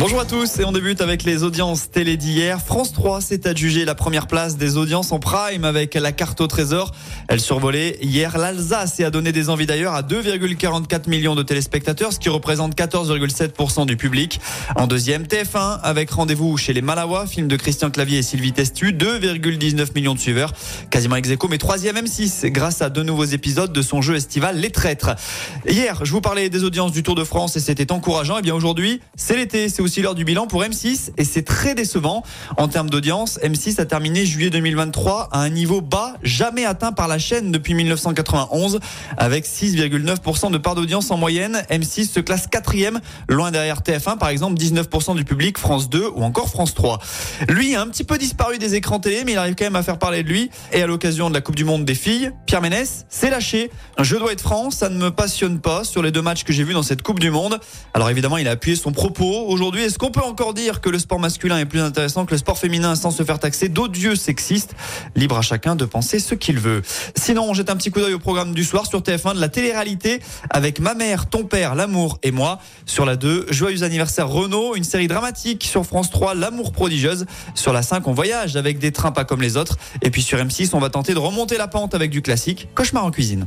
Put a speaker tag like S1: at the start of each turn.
S1: Bonjour à tous et on débute avec les audiences télé d'hier. France 3 s'est adjugé la première place des audiences en prime avec la carte au trésor. Elle survolait hier l'Alsace et a donné des envies d'ailleurs à 2,44 millions de téléspectateurs, ce qui représente 14,7% du public. En deuxième, TF1 avec rendez-vous chez les Malawa, film de Christian Clavier et Sylvie Testu, 2,19 millions de suiveurs, quasiment ex mais troisième M6 grâce à deux nouveaux épisodes de son jeu estival Les Traîtres. Hier, je vous parlais des audiences du Tour de France et c'était encourageant. Et bien aujourd'hui, c'est l'été, c'est aussi l'heure du bilan pour M6 et c'est très décevant. En termes d'audience, M6 a terminé juillet 2023 à un niveau bas jamais atteint par la chaîne depuis 1991 avec 6,9% de part d'audience en moyenne. M6 se classe quatrième, loin derrière TF1 par exemple, 19% du public, France 2 ou encore France 3. Lui a un petit peu disparu des écrans télé mais il arrive quand même à faire parler de lui et à l'occasion de la Coupe du Monde des filles, Pierre Ménès s'est lâché. Je dois être franc, ça ne me passionne pas sur les deux matchs que j'ai vus dans cette Coupe du Monde. Alors évidemment, il a appuyé son propos est-ce qu'on peut encore dire que le sport masculin est plus intéressant que le sport féminin sans se faire taxer d'odieux sexistes Libre à chacun de penser ce qu'il veut. Sinon, on jette un petit coup d'œil au programme du soir sur TF1 de la télé-réalité avec Ma mère, ton père, l'amour et moi. Sur la 2, Joyeux anniversaire Renault, une série dramatique sur France 3, L'amour prodigieuse. Sur la 5, on voyage avec des trains pas comme les autres. Et puis sur M6, on va tenter de remonter la pente avec du classique, Cauchemar en cuisine.